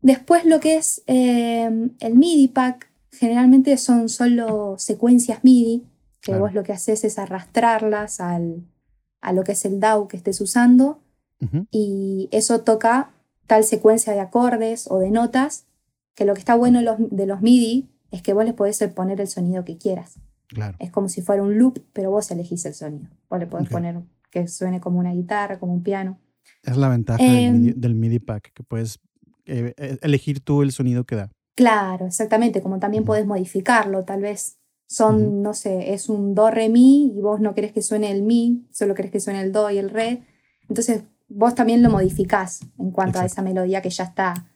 Después lo que es eh, el MIDI pack, generalmente son solo secuencias MIDI, que Claro. vos lo que haces es arrastrarlas al, a lo que es el DAW que estés usando Ujú. y eso toca tal secuencia de acordes o de notas, que lo que está bueno de los, de los MIDI es que vos les podés poner el sonido que quieras. Claro. Es como si fuera un loop, pero vos elegís el sonido. Vos le podés Ok. poner que suene como una guitarra, como un piano. Es la ventaja Em, del, MIDI, del MIDI pack, que puedes eh, eh, elegir tú el sonido que da. Claro, exactamente, como también podés modificarlo, tal vez son, no sé, es un do, re, mi y vos no querés que suene el mi, solo querés que suene el do y el re. Entonces vos también lo modificás en cuanto a Exacto. esa melodía que ya está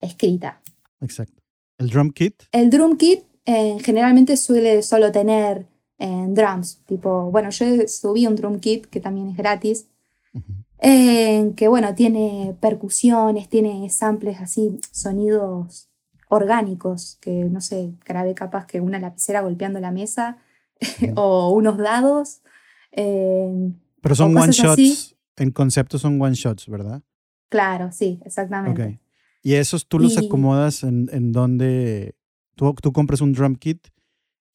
escrita. Exacto. El drum kit. El drum kit eh, generalmente suele solo tener eh, drums, tipo, bueno, yo subí un drum kit que también es gratis, Ujú. eh, que bueno, tiene percusiones, tiene samples así, sonidos orgánicos, que no sé, grabé capaz que una lapicera golpeando la mesa o unos dados. eh, Pero son one cosas así. shots. En concepto son one shots, ¿verdad? claro, sí, exactamente. Ok. ¿Y esos tú los Y- acomodas en, en donde tú, tú compras un drum kit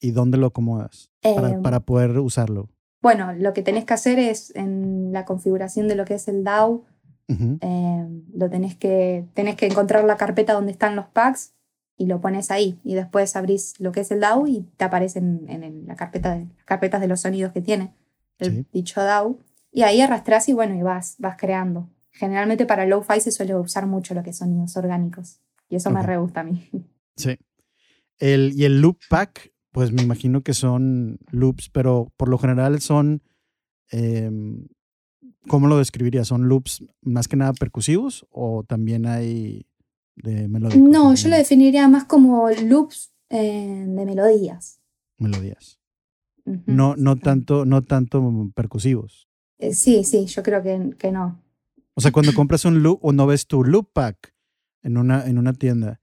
y dónde lo acomodas para, Eh, para poder usarlo? Bueno, lo que tenés que hacer es en la configuración de lo que es el DAW, Ujú, eh, lo tenés que, tenés que encontrar la carpeta donde están los packs y lo pones ahí. Y después abrís lo que es el DAW y te aparecen en, la carpeta de, las carpetas de los sonidos que tiene el Sí. dicho DAW. Y ahí arrastrás y bueno, y vas, vas creando. Generalmente para lo-fi se suele usar mucho lo que es sonidos orgánicos. Y eso me re gusta a mí. Sí. El, y el loop pack, pues me imagino que son loops, pero por lo general son, em, ¿cómo lo describirías? ¿Son loops más que nada percusivos o también hay de? No, yo lo definiría más como loops eh, de melodías. melodías. No, no tanto, no tanto percusivos. Eh, Sí, sí, yo creo que, que no. O sea, cuando compras un loop o no ves tu loop pack en una, en una tienda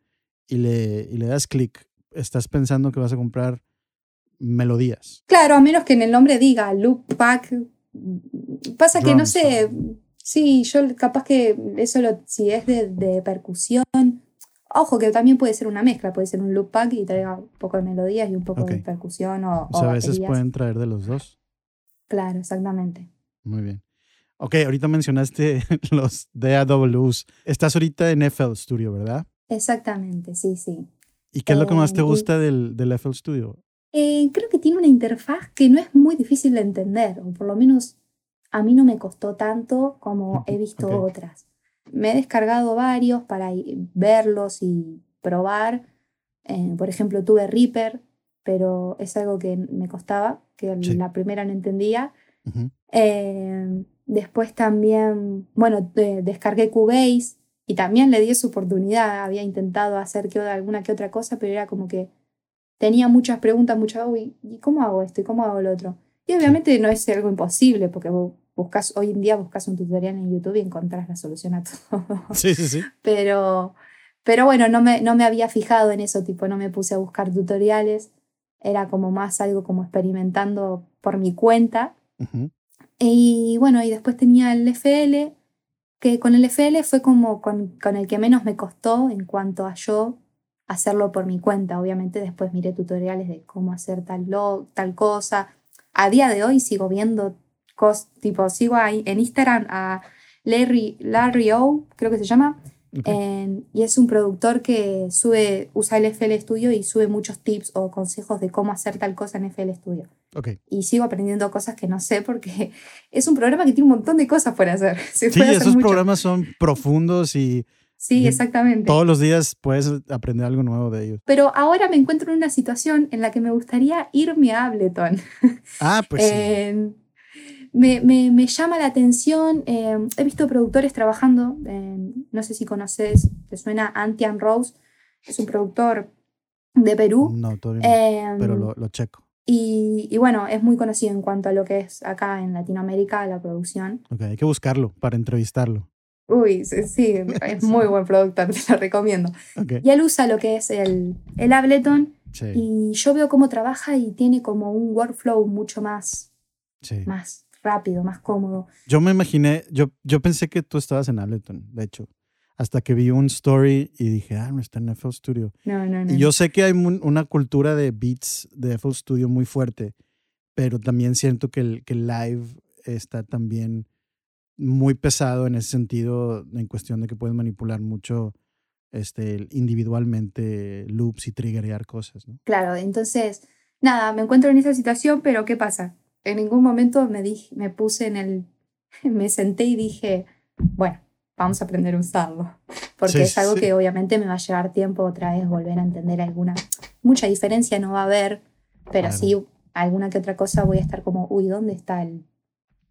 y le, y le das clic, estás pensando que vas a comprar melodías. Claro, a menos que en el nombre diga loop pack. Pasa que no sé. Sí, yo capaz que eso lo, si es de, de percusión. Ojo, que también puede ser una mezcla, puede ser un loop pack y traiga un poco de melodías y un poco de percusión o, O sea, o a veces pueden traer de los dos. Claro, exactamente. Muy bien. Ok, ahorita mencionaste los DAWs. Estás ahorita en FL Studio, ¿verdad? Exactamente, sí, sí. ¿Y qué es lo que más te Eh, gusta del, del FL Studio? Eh, creo que tiene una interfaz que no es muy difícil de entender, o por lo menos a mí no me costó tanto como he visto otras. Me he descargado varios para verlos y probar. Eh, por ejemplo, tuve Reaper, pero es algo que me costaba, que Sí. la primera no entendía. Eh, después también, bueno, de- descargué Cubase y también le di su oportunidad. Había intentado hacer que, alguna que otra cosa, pero era como que tenía muchas preguntas, muchas, uy, ¿y cómo hago esto? ¿Y cómo hago lo otro? Y obviamente no es algo imposible, porque vos buscas, hoy en día buscas un tutorial en YouTube y encontrás la solución a todo. Sí, sí, sí. pero, pero bueno, no me, no me había fijado en eso, tipo, no me puse a buscar tutoriales. Era como más algo como experimentando por mi cuenta. Ujú. Y bueno, y después tenía el FL, que con el FL fue como con, con el que menos me costó en cuanto a yo hacerlo por mi cuenta. Obviamente después miré tutoriales de cómo hacer tal, lo, tal cosa. A día de hoy sigo viendo cosas, tipo, sigo ahí en Instagram a Larry, Larry O, creo que se llama, en- y es un productor que sube, usa el FL Studio y sube muchos tips o consejos de cómo hacer tal cosa en FL Studio Ok. y sigo aprendiendo cosas que no sé porque es un programa que tiene un montón de cosas por hacer. Se Sí, puede hacer esos mucho. programas son profundos y Sí, exactamente. todos los días puedes aprender algo nuevo de ellos. Pero ahora me encuentro en una situación en la que me gustaría irme a Ableton. Ah, pues sí. Eh, me, me- me llama la atención. eh, he visto productores trabajando. eh, no sé si conoces, te suena Antian Rose. Es un productor de Perú. No, todavía no, eh, pero lo, lo checo. y, y bueno, es muy conocido en cuanto a lo que es acá en Latinoamérica la producción. Ok, hay que buscarlo para entrevistarlo. Uy, sí, sí, es muy buen productor, te lo recomiendo. Ok, Y él usa lo que es el, el Ableton sí, y yo veo cómo trabaja y tiene como un workflow mucho más, sí. más rápido, más cómodo. Yo me imaginé, yo, yo pensé que tú estabas en Ableton, de hecho, hasta que vi un story y dije, ah, no está en FL Studio. No, no, no. Y yo sé que hay mun- una cultura de beats de FL Studio muy fuerte, pero también siento que el, que el live está también muy pesado en ese sentido, en cuestión de que puedes manipular mucho este, individualmente loops y triggerear cosas, ¿no? Claro, entonces, nada, me encuentro en esa situación, pero ¿qué pasa? En ningún momento me, dije, me puse en el... Me senté y dije, bueno, vamos a aprender a usarlo. Porque Sí, es algo sí. que obviamente me va a llevar tiempo otra vez volver a entender alguna... Mucha diferencia no va a haber, pero Claro. sí alguna que otra cosa voy a estar como, uy, ¿dónde está el...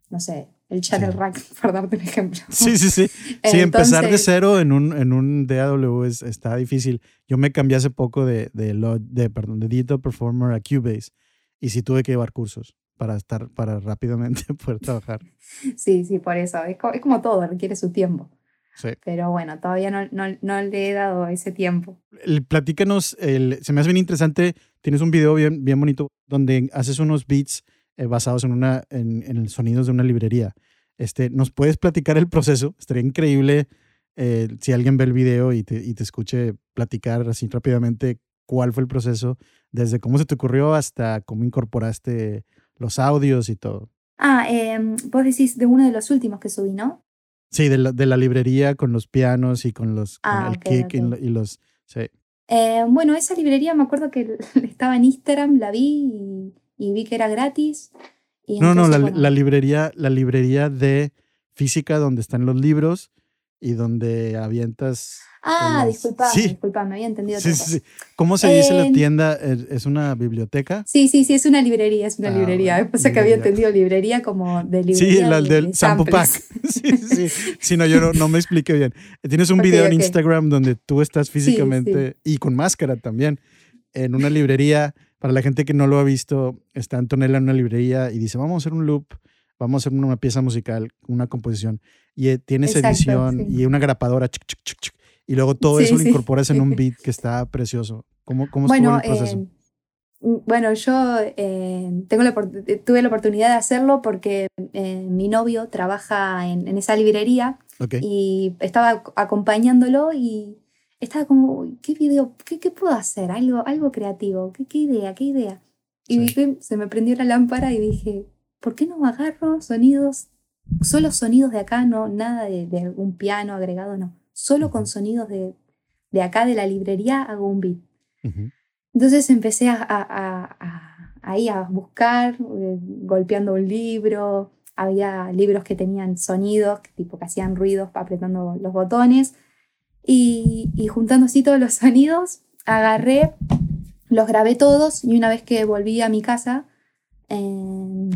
No sé, el channel Sí. rack, por darte un ejemplo. Sí, sí, sí. Sí, empezar de cero en un, en un DAW es, está difícil. Yo me cambié hace poco de, de, lo- de, perdón, de Digital Performer a Cubase y sí tuve que llevar cursos para estar, para rápidamente poder trabajar. Sí, sí, por eso. Es, co- es como todo, requiere su tiempo. Sí. Pero bueno, todavía no, no, no le he dado ese tiempo. El- platícanos, el, se me hace bien interesante, tienes un video bien, bien bonito donde haces unos beats eh, basados en, una, en, en sonidos de una librería. Este, ¿Nos puedes platicar el proceso? Estaría increíble eh, si alguien ve el video y te, y te escuche platicar así rápidamente cuál fue el proceso, desde cómo se te ocurrió hasta cómo incorporaste los audios y todo. Ah, em, vos decís de uno de los últimos que subí, ¿no? Sí, de la, de la librería con los pianos y con los con Ah, el ok, kick y ok. lo- y los... Sí. Eh, bueno, esa librería me acuerdo que estaba en Instagram, la vi y, y vi que era gratis. Y No, no, la, bueno, la librería, la librería de física donde están los libros y donde avientas. Ah, las- disculpame, Sí. disculpame, había entendido Sí, sí. ¿Cómo se dice la En- tienda? ¿Es una biblioteca? Sí, sí, sí, es una librería, es una Ah, librería. Pasa que había entendido librería como de librería. Sí, la de- del de Sample Pack. Sí, sí, sí. No, yo no, no me expliqué bien. Tienes un Ok, video en ok. Instagram donde tú estás físicamente y con máscara también en una librería. Para la gente que no lo ha visto, está Antonella en una librería y dice, vamos a hacer un loop, vamos a hacer una pieza musical, una composición. Y eh, tienes Exacto, edición sí. y una grapadora, chuc, chuc, chuc, y luego todo Sí, eso lo sí. incorporas en un beat que está precioso. ¿Cómo, cómo Bueno, el proceso? eh, bueno, yo eh, tengo la, opor- tuve la oportunidad de hacerlo porque eh, mi novio trabaja en, en esa librería y estaba ac- acompañándolo y estaba como, "Uy, ¿qué video? ¿Qué, qué puedo hacer? Algo, algo creativo. ¿Qué, qué idea? ¿Qué idea? Y Sí. dije, se me prendió la lámpara y dije, ¿por qué no agarro sonidos, solo sonidos de acá, no nada de, de algún piano agregado, no. Solo con sonidos de, de acá de la librería hago un beat. Ujú, Entonces empecé a, a- a- a- ahí a buscar, eh, golpeando un libro. Había libros que tenían sonidos, tipo que hacían ruidos apretando los botones. Y, y juntando así todos los sonidos, agarré, los grabé todos y una vez que volví a mi casa, eh,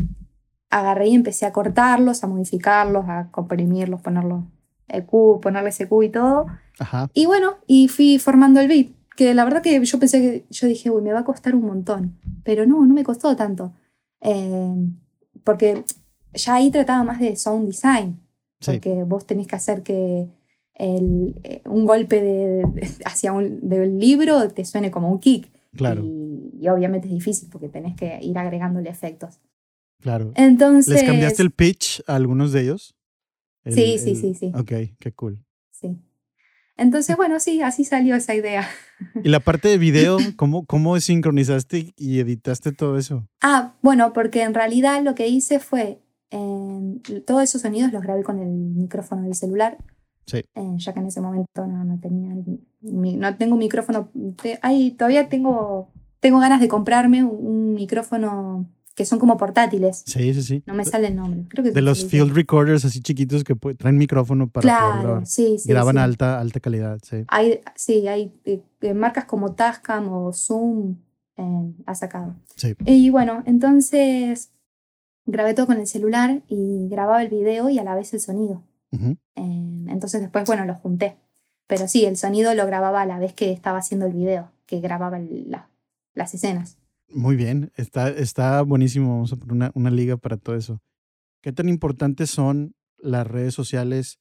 agarré y empecé a cortarlos, a modificarlos, a comprimirlos, ponerlos EQ, ponerle EQ y todo. Ajá, Y bueno, y fui formando el beat, que la verdad que yo pensé que, yo dije, uy, me va a costar un montón, pero no, no me costó tanto, Eh, porque ya ahí trataba más de sound design, sí, porque vos tenés que hacer que el, eh, un golpe de, de- hacia un del libro te suene como un kick, claro, y, y obviamente es difícil porque tenés que ir agregándole efectos. claro. Entonces, ¿Les cambiaste el pitch a algunos de ellos? El- Sí, sí, el- sí, sí. Ok, qué cool. sí. Entonces, bueno, sí, así salió esa idea. Y la parte de video, ¿cómo, cómo sincronizaste y editaste todo eso? Ah, bueno, porque en realidad lo que hice fue, eh, todos esos sonidos los grabé con el micrófono del celular, Sí. eh, ya que en ese momento no, no tenía, mi- no tengo un micrófono, te- ay, todavía tengo, tengo ganas de comprarme un, un micrófono que son como portátiles, Sí, sí, sí. no me sale el nombre, creo que De los field recorders así chiquitos que traen micrófono para Claro, grabar. sí, sí. Graban sí. alta, alta calidad, sí. Hay, sí, hay eh, eh, marcas como Tascam o Zoom eh, ha sacado. Sí. Y bueno, entonces grabé todo con el celular y grababa el video y a la vez el sonido. Eh, entonces después, bueno, lo junté. Pero sí, el sonido lo grababa a la vez que estaba haciendo el video, que grababa la- las escenas. Muy bien, está, está buenísimo. Vamos a poner una, una liga para todo eso. ¿Qué tan importantes son las redes sociales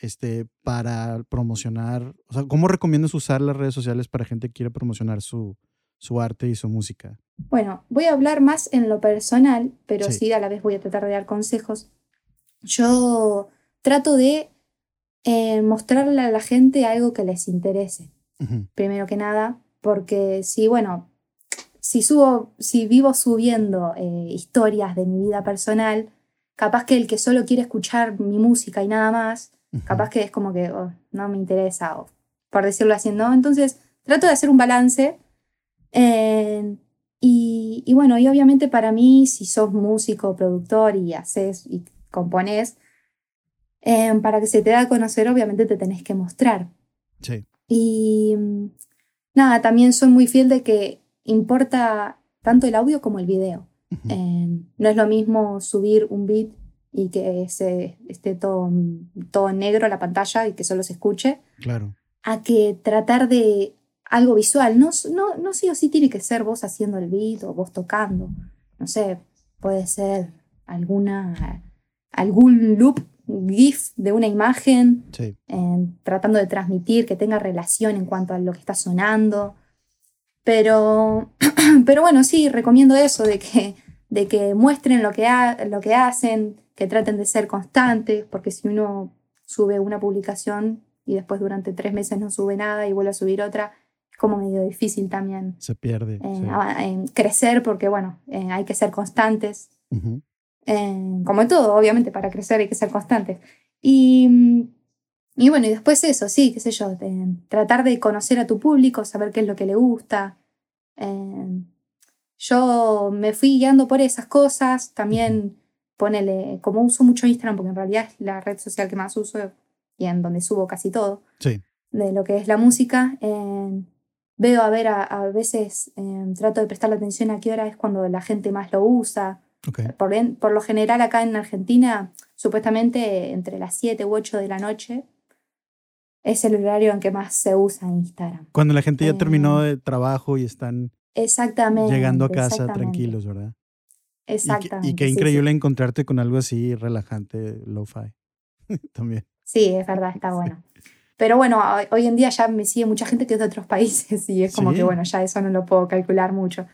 este, para promocionar? O sea, ¿cómo recomiendas usar las redes sociales para gente que quiera promocionar su, su arte y su música? Bueno, voy a hablar más en lo personal, pero Sí. sí. a la vez voy a tratar de dar consejos. Yo trato de eh, mostrarle a la gente algo que les interese. Ujú, primero que nada, porque si, bueno, si subo, si vivo subiendo eh, historias de mi vida personal, capaz que el que solo quiere escuchar mi música y nada más, ujú. capaz que es como que oh, no me interesa, o por decirlo así, ¿no? Entonces, trato de hacer un balance. eh, y, y bueno, y obviamente para mí, si sos músico, productor y haces y componés, eh, para que se te da a conocer, obviamente te tenés que mostrar. Sí, Y mm, nada, también soy muy fiel de que importa tanto el audio como el video. ujú, Eh, no es lo mismo subir un beat y que se, esté todo, todo negro la pantalla y que solo se escuche, claro. a que tratar de algo visual. No, no, no sí o sí tiene que ser vos haciendo el beat o vos tocando. No sé, puede ser alguna, algún loop, GIF de una imagen Sí, eh, tratando de transmitir, que tenga relación en cuanto a lo que está sonando. Pero, pero bueno, sí, recomiendo eso, de que, de que muestren lo que, ha- lo que hacen, que traten de ser constantes, porque si uno sube una publicación, y después durante tres meses no sube nada y vuelve a subir otra, es como medio difícil también. Se pierde. eh, sí. en crecer porque, bueno, eh, hay que ser constantes. Ujú. Eh, como en todo, obviamente, para crecer hay que ser constantes. Y, mm, y bueno, y después eso, sí, qué sé yo, eh, tratar de conocer a tu público, saber qué es lo que le gusta. Eh, yo me fui guiando por esas cosas, también ponele, como uso mucho Instagram, porque en realidad es la red social que más uso y en donde subo casi todo Sí. de lo que es la música. eh, veo a ver, a, a veces eh, trato de prestarle atención a qué hora es cuando la gente más lo usa. Ok. Por, en- por lo general acá en Argentina, supuestamente entre las 7 u 8 de la noche es el horario en que más se usa Instagram. Cuando la gente ya Eh, terminó de trabajo y están Exactamente. llegando a casa exactamente, tranquilos, ¿verdad? Exactamente. y qué sí, sí. increíble encontrarte con algo así relajante, lo-fi. También. Sí, es verdad, está bueno. Pero bueno, hoy- hoy en día ya me sigue mucha gente que es de otros países y es como Sí. que bueno, ya eso no lo puedo calcular mucho.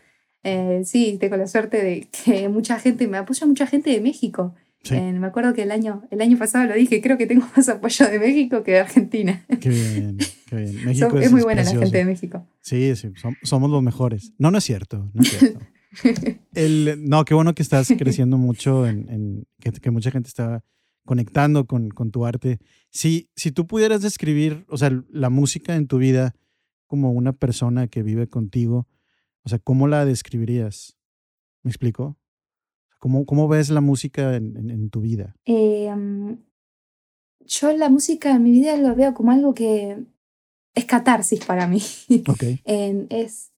Eh, sí, tengo la suerte de que mucha gente, me apoya mucha gente de México. Sí. Eh, me acuerdo que el año, el año pasado lo dije, creo que tengo más apoyo de México que de Argentina. Qué bien, qué bien. México Son- es, es muy buena la gente de México. Sí, sí, som- somos los mejores. No, no es cierto, no es cierto. El, no, qué bueno que estás creciendo mucho, en, en- que, que mucha gente está conectando con, con tu arte. Si, si tú pudieras describir, o sea, la música en tu vida como una persona que vive contigo, o sea, ¿cómo la describirías? ¿Me explico? ¿Cómo, cómo ves la música en, en- en tu vida? Eh, yo la música en mi vida lo veo como algo que es catarsis para mí. Ok, En- es,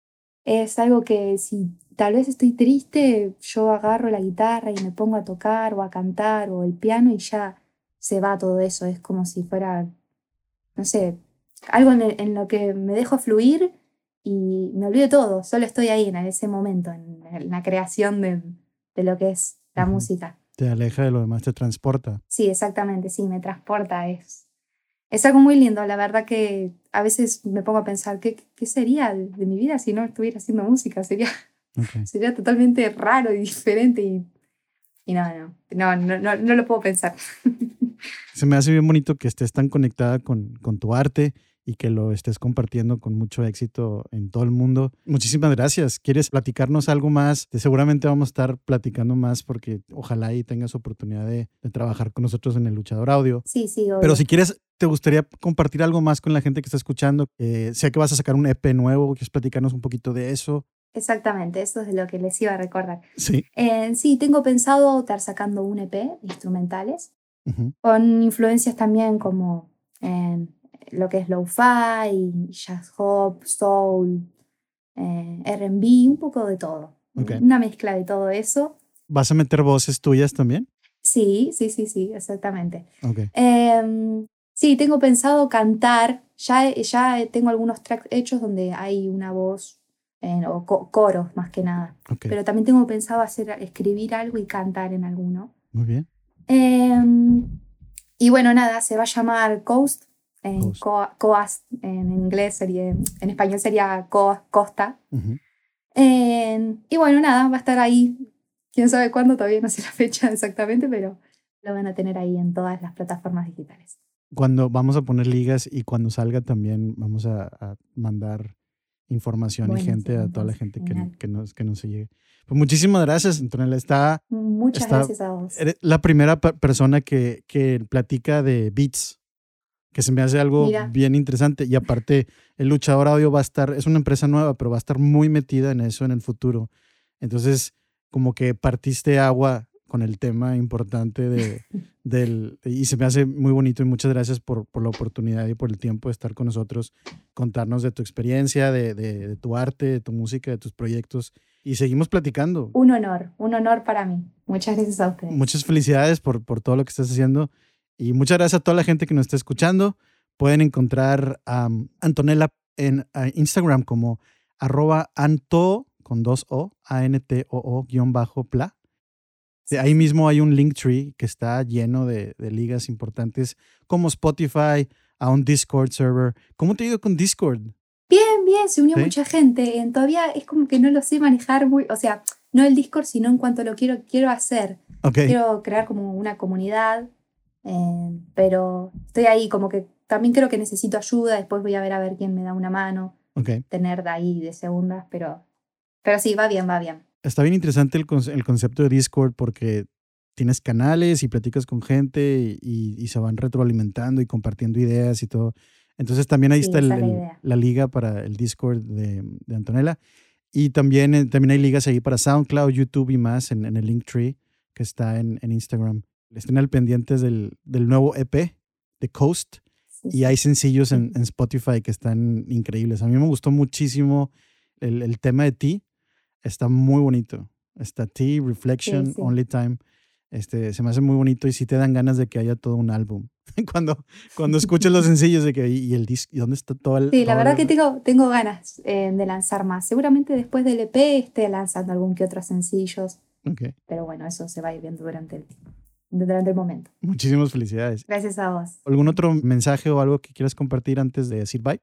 es algo que si tal vez estoy triste, yo agarro la guitarra y me pongo a tocar o a cantar o el piano y ya se va todo eso. Es como si fuera, no sé, algo en, el- en lo que me dejo fluir y me olvido todo. Solo estoy ahí en ese momento, en, la creación de, de lo que es la música. te aleja de lo demás, te transporta. Sí, exactamente, sí, me transporta. Es, es algo muy lindo. La verdad que a veces me pongo a pensar, ¿qué, qué sería de, de mi vida si no estuviera haciendo música? Sería, Ok. sería totalmente raro y diferente y, y no, no, no, no, no, no lo puedo pensar. Se me hace bien bonito que estés tan conectada con, con tu arte y que lo estés compartiendo con mucho éxito en todo el mundo. Muchísimas gracias. ¿Quieres platicarnos algo más? Seguramente vamos a estar platicando más porque ojalá y tengas oportunidad de, de trabajar con nosotros en el Luchador Audio. Sí, sí, obvio. Pero si quieres, te gustaría compartir algo más con la gente que está escuchando. Eh, sé que vas a sacar un EP nuevo. ¿Quieres platicarnos un poquito de eso? Exactamente, eso es lo que les iba a recordar. Sí. Eh, sí, tengo pensado estar sacando un EP de instrumentales Ujú. con influencias también como eh, lo que es lo-fi, jazz hop, soul, eh, R&B, un poco de todo. Una mezcla de todo eso. ¿Vas a meter voces tuyas también? Sí, sí, sí, sí, exactamente. Eh, sí, tengo pensado cantar. Ya, ya tengo algunos tracks hechos donde hay una voz eh, o co- coros más que nada. Pero también tengo pensado hacer, escribir algo y cantar en alguno. Muy bien. Eh, y bueno, nada, se va a llamar Coast. Eh, co- coast en inglés sería, en español sería co- costa. Ujú. Eh, y bueno, nada, va a estar ahí. Quién sabe cuándo, todavía no sé la fecha exactamente, pero lo van a tener ahí en todas las plataformas digitales. cuando vamos a poner ligas y cuando salga también vamos a, a mandar información y gente a Buenísimo, toda la gente que, que, nos, que nos sigue. Pues muchísimas gracias, Antonella. Está, Muchas Está- gracias a vos. eres la primera pe- persona que, que platica de beats, que se me hace algo Mira. bien interesante. Y aparte, el luchador audio va a estar, es una empresa nueva, pero va a estar muy metida en eso en el futuro. Entonces, como que partiste agua con el tema importante de, del... Y se me hace muy bonito y muchas gracias por, por la oportunidad y por el tiempo de estar con nosotros, contarnos de tu experiencia, de, de- de tu arte, de tu música, de tus proyectos. Y seguimos platicando. Un honor, un honor para mí. Muchas gracias a ustedes. Muchas felicidades por, por todo lo que estás haciendo. Y muchas gracias a toda la gente que nos está escuchando. Pueden encontrar a Antonella en Instagram como arroba anto con dos O, A-N-T-O-O guion bajo pla. De ahí mismo hay un Linktree que está lleno de, de ligas importantes como Spotify, a un Discord server. ¿Cómo te ha ido con Discord? Bien, bien, se unió ¿Sí? mucha gente. En- todavía es como que no lo sé manejar muy, o sea, no el Discord, sino en cuanto lo quiero, quiero hacer. Ok, Quiero crear como una comunidad, eh, pero estoy ahí como que también creo que necesito ayuda, después voy a ver a ver quién me da una mano, Ok. tener de ahí de segundas, pero, pero sí, va bien, va bien. Está bien interesante el, el concepto de Discord porque tienes canales y platicas con gente y, y se van retroalimentando y compartiendo ideas y todo. Entonces también ahí Sí, está el- la el- idea. la liga para el Discord de, de Antonella. Y también, eh, también hay ligas ahí para SoundCloud, YouTube y más en, en el Linktree que está en, en Instagram. Estén al pendientes del, del nuevo EP de Coast Sí, y hay sencillos en, en Spotify que están increíbles. A mí me gustó muchísimo el, el tema de ti. Está muy bonito. Está Ti, Reflection, Sí, sí. Only Time. Este, se me hace muy bonito y sí te dan ganas de que haya todo un álbum. cuando, cuando escuchas los sencillos de que y el disco, ¿y dónde está todo el Sí, la todo verdad el- que tengo, tengo ganas eh, de lanzar más. Seguramente después del EP esté lanzando algún que otro sencillos, Ok. pero bueno, eso se va a ir viendo durante el, durante el momento. Muchísimas felicidades. Gracias a vos. ¿Algún otro mensaje o algo que quieras compartir antes de decir bye?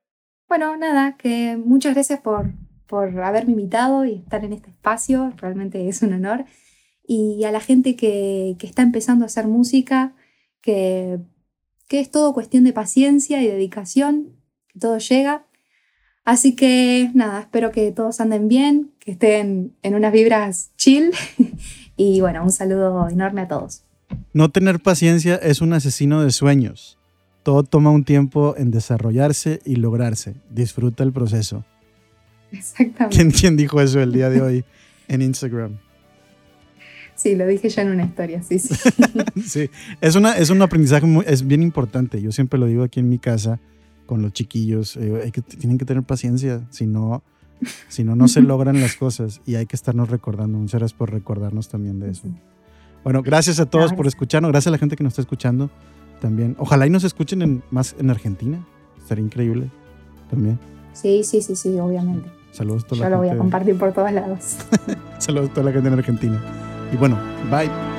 Bueno, nada, que muchas gracias por, por haberme invitado y estar en este espacio, realmente es un honor. Y a la gente que, que está empezando a hacer música, que, que es todo cuestión de paciencia y dedicación, que todo llega. Así que nada, espero que todos anden bien, que estén en unas vibras chill. Y bueno, un saludo enorme a todos. No tener paciencia es un asesino de sueños. Todo toma un tiempo en desarrollarse y lograrse. Disfruta el proceso. Exactamente. ¿Quién, quién dijo eso el día de hoy en Instagram? Sí, lo dije ya en una historia, sí, sí. Sí, es, una, es un aprendizaje muy, es bien importante. Yo siempre lo digo aquí en mi casa con los chiquillos. eh, hay que, tienen que tener paciencia, si no, si no, no se logran las cosas y hay que estarnos recordando. Muchas gracias por recordarnos también de eso. Bueno, gracias a todos por escucharnos. Gracias a la gente que nos está escuchando también. Ojalá y nos escuchen en, más en Argentina. Estaría increíble también. Sí, sí, sí, sí, obviamente. Saludos a toda Yo la lo voy a gente. compartir por todos lados. Saludos a toda la gente en Argentina. Y bueno, bye.